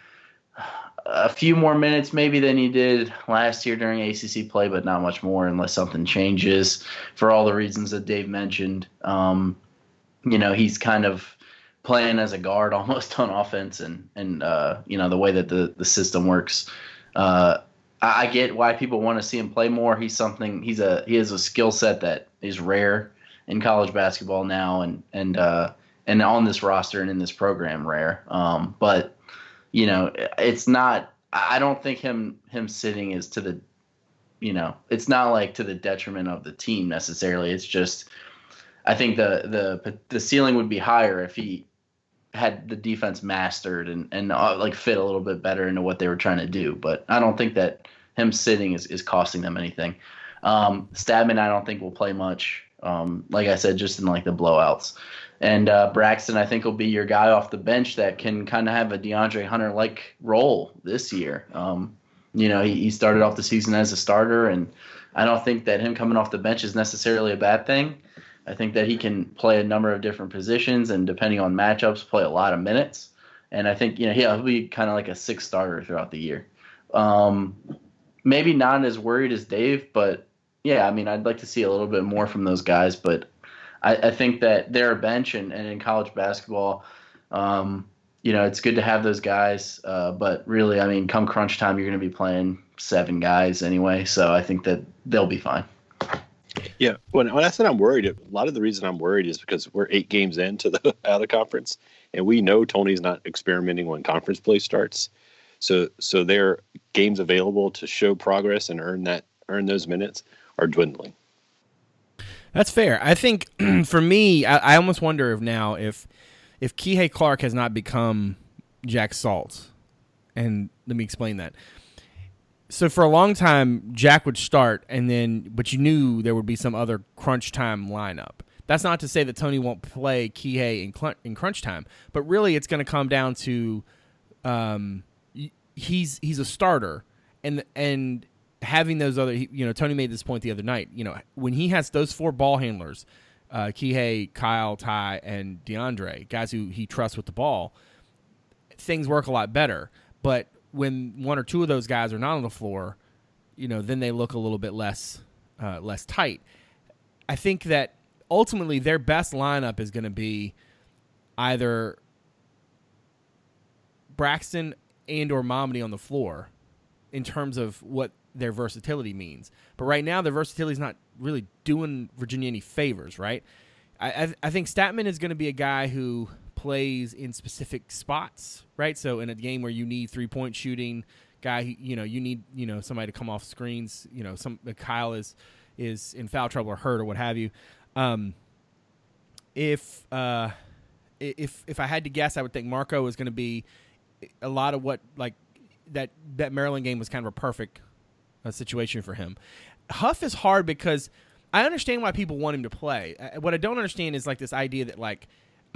a few more minutes maybe than he did last year during ACC play, but not much more unless something changes for all the reasons that Dave mentioned. Um, you know, he's kind of playing as a guard almost on offense, and and uh, you know the way that the the system works. Uh, I, get why people want to see him play more. He's something. He's a he has a skill set that is rare in college basketball now, and and uh, and on this roster and in this program, rare. Um, but you know, it's not. I don't think him him sitting is to the, you know, it's not like to the detriment of the team necessarily. It's just I think the the the ceiling would be higher if he had the defense mastered and and uh, like fit a little bit better into what they were trying to do. But I don't think that him sitting is, is costing them anything. Um, Stattmann, I don't think will play much. Um, like I said, just in like the blowouts. And uh, Braxton, I think, will be your guy off the bench that can kind of have a DeAndre Hunter like role this year. Um, you know, he, he started off the season as a starter, and I don't think that him coming off the bench is necessarily a bad thing. I think that he can play a number of different positions and depending on matchups, play a lot of minutes. And I think you know he'll be kind of like a six starter throughout the year. Um, maybe not as worried as Dave, but yeah, I mean I'd like to see a little bit more from those guys. But I, I think that they're a bench and, and in college basketball, um, you know it's good to have those guys. Uh, but really, I mean, come crunch time, you're going to be playing seven guys anyway. So I think that they'll be fine. Yeah, when, when I said I'm worried, a lot of the reason I'm worried is because we're eight games into the out of conference, and we know Tony's not experimenting when conference play starts. So so their games available to show progress and earn that earn those minutes are dwindling. That's fair. I think for me, I, I, almost wonder if now if if Kihei Clark has not become Jack Salt, and let me explain that. So for a long time, Jack would start, and then but you knew there would be some other crunch time lineup. That's not to say that Tony won't play Kihei in, cl- in crunch time, but really it's going to come down to um, he's he's a starter, and and having those other, you know, Tony made this point the other night. You know, when he has those four ball handlers, uh, Kihei, Kyle, Ty, and DeAndre, guys who he trusts with the ball, things work a lot better. But when one or two of those guys are not on the floor, you know, then they look a little bit less uh, less tight. I think that ultimately their best lineup is going to be either Braxton and or Mamadi on the floor in terms of what their versatility means. But right now, their versatility is not really doing Virginia any favors, right? I, I, I think Stattmann is going to be a guy who plays in specific spots, right? So in a game where you need three point shooting, guy, you know, you need you know somebody to come off screens. You know, some Kyle is is in foul trouble or hurt or what have you. Um, if uh, if if I had to guess, I would think Marco is going to be a lot of what like that that Maryland game was kind of a perfect uh, situation for him. Huff is hard because I understand why people want him to play. Uh, what I don't understand is like this idea that like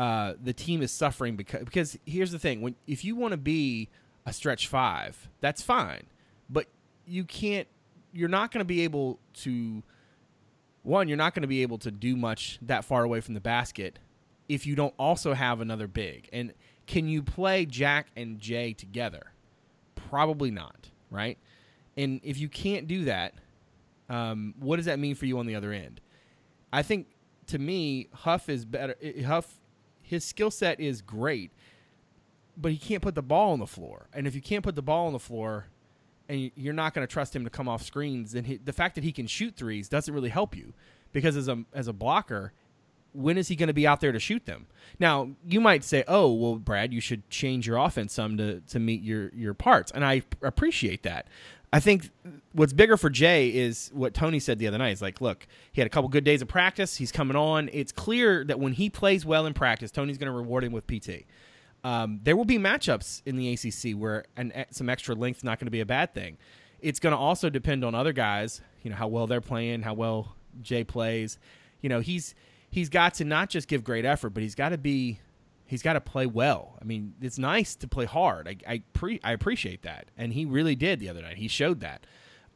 uh, the team is suffering because because here's the thing: when if you want to be a stretch five, that's fine, but you can't. You're not going to be able to. One, you're not going to be able to do much that far away from the basket if you don't also have another big. And can you play Jack and Jay together? Probably not, right? And if you can't do that, um, what does that mean for you on the other end? I think to me, Huff is better. Huff, his skill set is great, but he can't put the ball on the floor. And if you can't put the ball on the floor, and you're not going to trust him to come off screens, then he, the fact that he can shoot threes doesn't really help you because as a as a blocker, when is he going to be out there to shoot them? Now, you might say, "Oh, well, Brad, you should change your offense some to to meet your your parts," and I appreciate that. I think what's bigger for Jay is what Tony said the other night. It's like, look, he had a couple good days of practice. He's coming on. It's clear that when he plays well in practice, Tony's going to reward him with PT. Um, there will be matchups in the ACC where an, some extra length is not going to be a bad thing. It's going to also depend on other guys, you know, how well they're playing, how well Jay plays. You know, he's he's got to not just give great effort, but he's got to be he's got to play well. I mean, it's nice to play hard. I I, pre, I appreciate that, and he really did the other night. He showed that.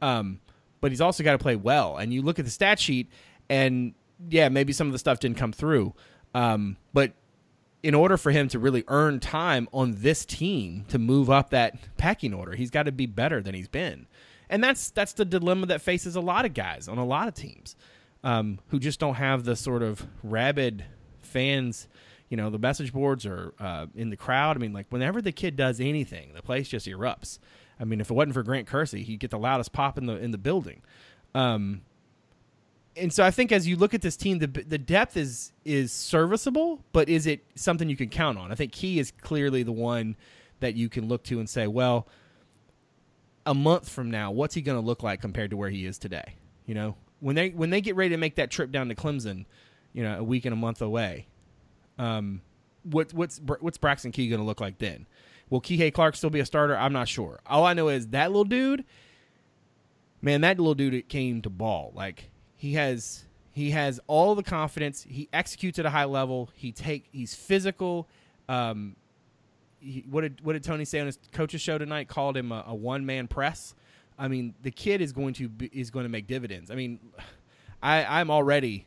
Um, but he's also got to play well. And you look at the stat sheet, and yeah, maybe some of the stuff didn't come through. Um, but in order for him to really earn time on this team to move up that packing order, he's got to be better than he's been. And that's that's the dilemma that faces a lot of guys on a lot of teams um, who just don't have the sort of rabid fans you know the message boards are uh, in the crowd. I mean, like whenever the kid does anything, the place just erupts. I mean, if it wasn't for Grant Kersey, he'd get the loudest pop in the in the building. Um, and so I think as you look at this team, the the depth is is serviceable, but is it something you can count on? I think Key is clearly the one that you can look to and say, well, a month from now, what's he going to look like compared to where he is today? You know, when they when they get ready to make that trip down to Clemson, you know, a week and a month away, um, what, what's what's Braxton Key going to look like then? Will Kihei Clark still be a starter? I'm not sure. All I know is that little dude, man, that little dude came to ball. Like he has he has all the confidence. He executes at a high level. He take he's physical. Um, he, what did what did Tony say on his coach's show tonight? Called him a, a one man press. I mean, the kid is going to be, is going to make dividends. I mean, I I'm already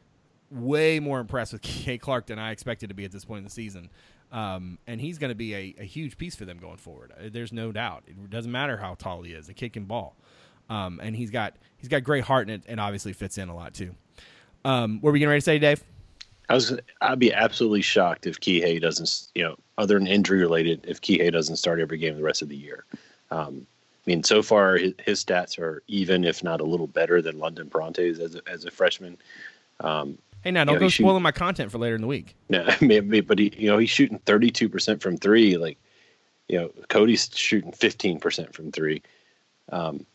way more impressed with K. Clark than I expected to be at this point in the season. Um, and he's going to be a, a, huge piece for them going forward. Uh, there's no doubt. It doesn't matter how tall he is; the kid can ball, um, and he's got he's got great heart, and, and obviously fits in a lot too. Um, what are we getting ready to say, Dave? I was I'd be absolutely shocked if Kihei doesn't, you know, other than injury related, if Kihei doesn't start every game the rest of the year. Um, I mean, so far his, his, stats are even, if not a little better than London Perrantes's as a, as a freshman. Um, Hey, now don't know, go spoiling my content for later in the week. No, but he, you know, he's shooting 32% from three. Like, you know, Cody's shooting 15% from three. Um,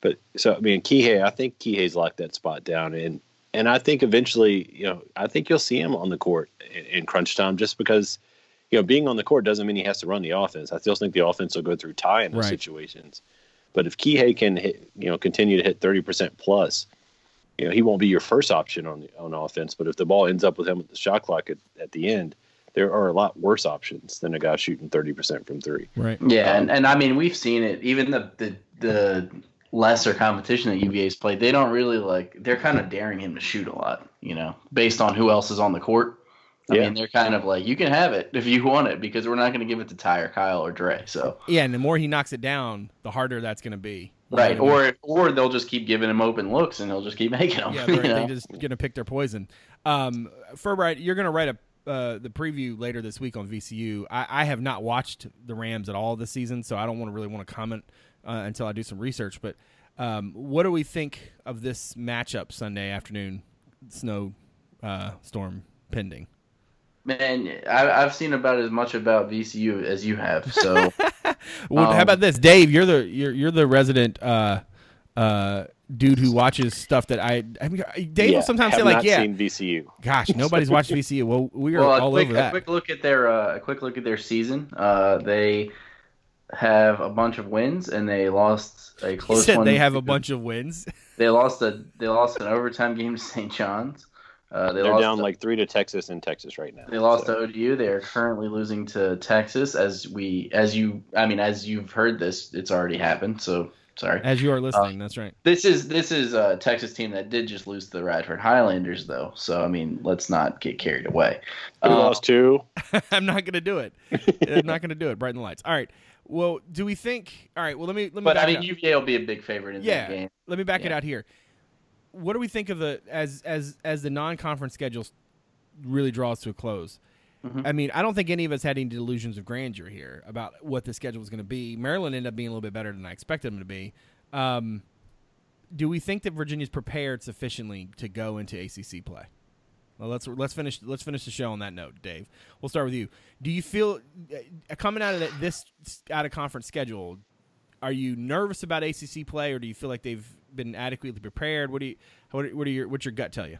but so, I mean, Kihei, I think Kihei's locked that spot down. And, and I think eventually, you know, I think you'll see him on the court in, in crunch time just because, you know, being on the court doesn't mean he has to run the offense. I still think the offense will go through Ty in those Right. situations. But if Kihei can hit, you know, continue to hit 30% plus, you know, he won't be your first option on the, on offense. But if the ball ends up with him at the shot clock at, at the end, there are a lot worse options than a guy shooting 30% from three. Right. Yeah, and, and I mean we've seen it. Even the the the lesser competition that UVA's played, they don't really like. They're kind of daring him to shoot a lot, you know, based on who else is on the court. I Yeah. mean, they're kind of like, you can have it if you want it because we're not going to give it to Ty or Kyle or Dre. So Yeah, and the more he knocks it down, the harder that's going to be. You know right, I mean? or or they'll just keep giving him open looks and he'll just keep making them. yeah, you they're, know? they're just going to pick their poison. Um, Furbright, you're going to write a uh, the preview later this week on VCU. I, I have not watched the Rams at all this season, so I don't want to really want to comment uh, until I do some research. But um, what do we think of this matchup Sunday afternoon? Snow uh, storm pending. Man, I, I've seen about as much about VCU as you have. So Well, how Um, about this, Dave? You're the you're you're the resident uh, uh, dude who watches stuff that I. I mean, Dave Yeah, will sometimes say like, "Yeah, seen VCU. gosh, nobody's watched VCU." Well, we are well, all quick, over a that. quick look at their uh, a quick look at their season. Uh, they have a bunch of wins and they lost a He close said one. they have a bunch of wins. They lost a they lost an overtime game to St. John's. Uh, they They're lost down to, like three to Texas in Texas right now. they lost So, to ODU. They are currently losing to Texas. As we as you I mean as you've heard this, it's already happened. So sorry. As you are listening, that's right. This is this is a Texas team that did just lose to the Radford Highlanders though. So I mean let's not get carried away. who Uh, lost two? I'm not going to do it. I'm not going to do it. Brighten the lights. All right. Well, do we think? All right. Well, let me let me. but back I it mean up. UVA will be a big favorite in Yeah. that game. let me back it out here. What do we think of the as as as the non-conference schedule really draws to a close? Mhm. I mean, I don't think any of us had any delusions of grandeur here about what the schedule was going to be. Maryland ended up being a little bit better than I expected them to be. Um, do we think that Virginia's prepared sufficiently to go into ACC play? Well, let's let's finish let's finish the show on that note, Dave. We'll start with you. Do you feel uh, coming out of that, this out of conference schedule? Are you nervous about ACC play, or do you feel like they've been adequately prepared? What do you what, what are your what's your gut tell you?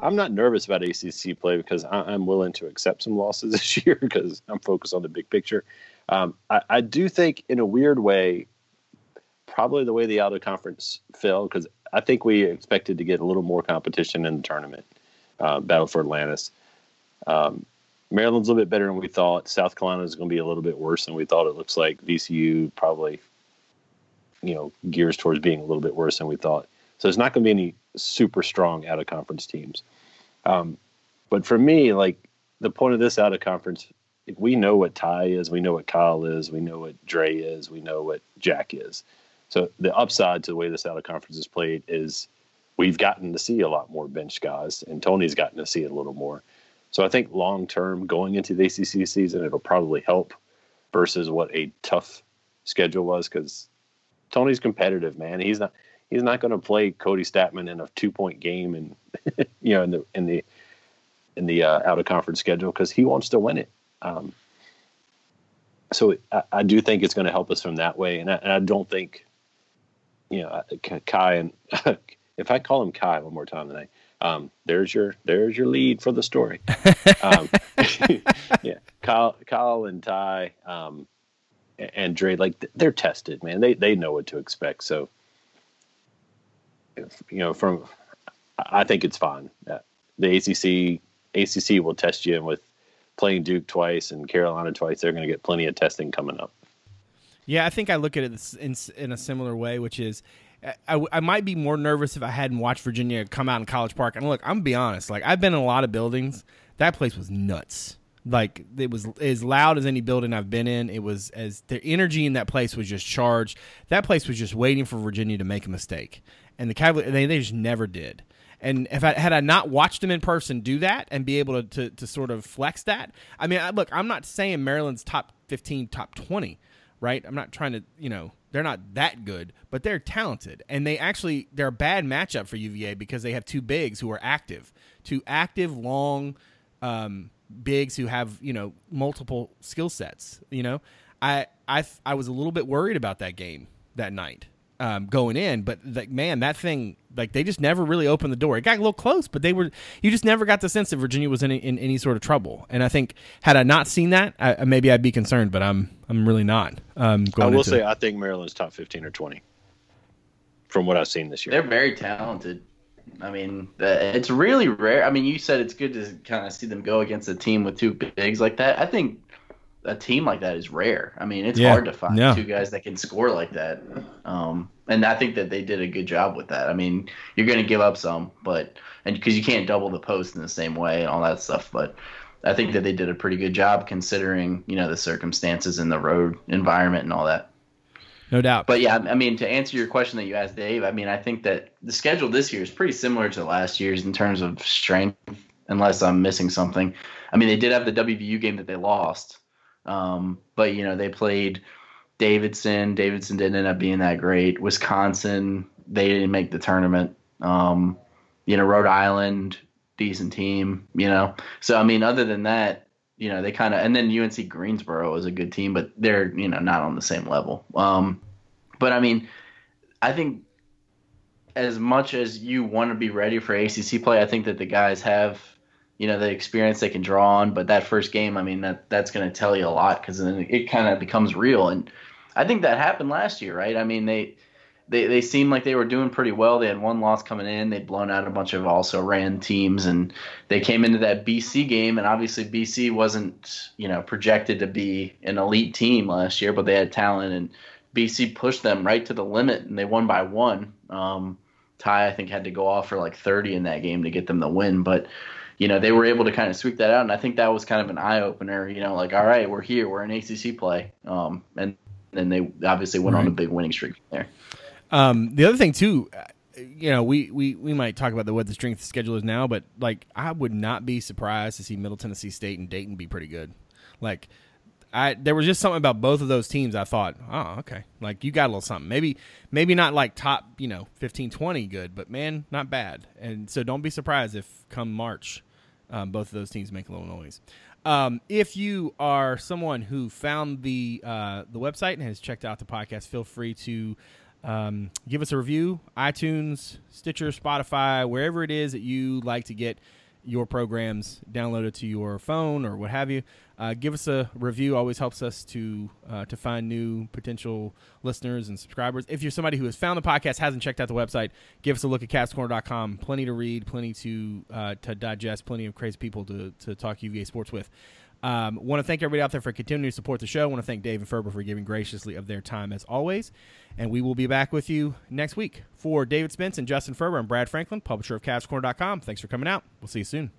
I'm not nervous about ACC play because I, I'm willing to accept some losses this year because I'm focused on the big picture. Um, I, I do think, in a weird way, probably the way the out of conference fell because I think we expected to get a little more competition in the tournament. Uh, Battle for Atlantis. Um, Maryland's a little bit better than we thought. South Carolina is going to be a little bit worse than we thought. It looks like VCU probably, you know, gears towards being a little bit worse than we thought. So there's not going to be any super strong out of conference teams. Um, but for me, like the point of this out of conference, we know what Ty is, we know what Kyle is, we know what Dre is, we know what Jack is. So the upside to the way this out of conference is played is we've gotten to see a lot more bench guys, and Tony's gotten to see it a little more. So I think long term, going into the ACC season, it'll probably help versus what a tough schedule was because Tony's competitive, man. He's not he's not going to play Kody Stattmann in a two point game and you know in the in the in the uh, out of conference schedule because he wants to win it. Um, so I, I do think it's going to help us from that way, and I, and I don't think you know Ky and if I call him Ky one more time tonight, um, there's your there's your lead for the story. um, yeah, Kyle Kyle and Ty um, and- Dre like they're tested, man. They they know what to expect. So if, you know from I think it's fine. Uh, the ACC ACC will test you, and with playing Duke twice and Carolina twice, they're going to get plenty of testing coming up. Yeah, I think I look at it in, in a similar way, which is I, I might be more nervous if I hadn't watched Virginia come out in College Park. And look, I'm gonna be honest, like I've been in a lot of buildings. That place was nuts. Like it was as loud as any building I've been in. It was as the energy in that place was just charged. That place was just waiting for Virginia to make a mistake, and the Cavaliers they, they just never did. And if I had I not watched them in person do that and be able to, to, to sort of flex that, I mean, I, look, I'm not saying Maryland's top 15, top 20, right? I'm not trying to, you know, they're not that good, but they're talented. And they actually they're a bad matchup for UVA because they have two bigs who are active, two active long um, bigs who have you know multiple skill sets. You know, I I I was a little bit worried about that game that night um, going in, but like man, that thing like they just never really opened the door. It got a little close, but they were you just never got the sense that Virginia was in, in any sort of trouble. And I think had I not seen that, I, maybe I'd be concerned, but I'm I'm really not. Um, I will say I think Maryland's top fifteen or twenty from what I've seen this year. They're very talented. I mean, it's really rare. I mean, you said it's good to kind of see them go against a team with two bigs like that. I think a team like that is rare. I mean, it's yeah. hard to find yeah. two guys that can score like that. Um, and I think that they did a good job with that. I mean, you're going to give up some, but and because you can't double the post in the same way and all that stuff, but I think that they did a pretty good job considering you know the circumstances in the road environment and all that. No doubt. But yeah, I mean, to answer your question that you asked, Dave, I mean, I think that the schedule this year is pretty similar to last year's in terms of strength, unless I'm missing something. I mean, they did have the WVU game that they lost, um, but you know they played Davidson. Davidson didn't end up being that great. Wisconsin, they didn't make the tournament. Um, you know, Rhode Island, decent team. You know, so I mean, other than that, you know, they kind of and then UNC Greensboro is a good team, but they're you know not on the same level. Um, but I mean, I think as much as you want to be ready for ACC play, I think that the guys have you know the experience they can draw on. But that first game, I mean, that that's going to tell you a lot because then it kind of becomes real. And I think that happened last year, right? I mean, they they they seemed like they were doing pretty well. They had one loss coming in. They'd blown out a bunch of also ran teams, and they came into that BC game. And obviously, BC wasn't you know projected to be an elite team last year, but they had talent, and BC pushed them right to the limit, and they won by one. Um, Ty, I think, had to go off for like 30 in that game to get them the win, but you know, they were able to kind of sweep that out. And I think that was kind of an eye opener, you know, like, all right, we're here, we're in ACC play. Um, and then they obviously went right. on a big winning streak there. Um, the other thing too, uh, you know, we, we, we might talk about the what the strength schedule is now, but like I would not be surprised to see Middle Tennessee State and Dayton be pretty good. Like I there was just something about both of those teams I thought, oh, okay. Like you got a little something. Maybe maybe not like top, you know, 15 20 good, but man, not bad. And so don't be surprised if come March um, both of those teams make a little noise. Um, if you are someone who found the uh, the website and has checked out the podcast, feel free to um, give us a review. iTunes, Stitcher, Spotify, wherever it is that you like to get your programs downloaded to your phone or what have you. Uh, give us a review. Always helps us to uh, to find new potential listeners and subscribers. If you're somebody who has found the podcast, hasn't checked out the website, give us a look at CavsCorner.com. Plenty to read, plenty to uh, to digest, plenty of crazy people to to talk UVA sports with. Um, want to thank everybody out there for continuing to support the show. Want to thank Dave and Ferber for giving graciously of their time as always. And we will be back with you next week. For David Spence and Justin Ferber and Brad Franklin, publisher of CavsCorner.com, thanks for coming out. We'll see you soon.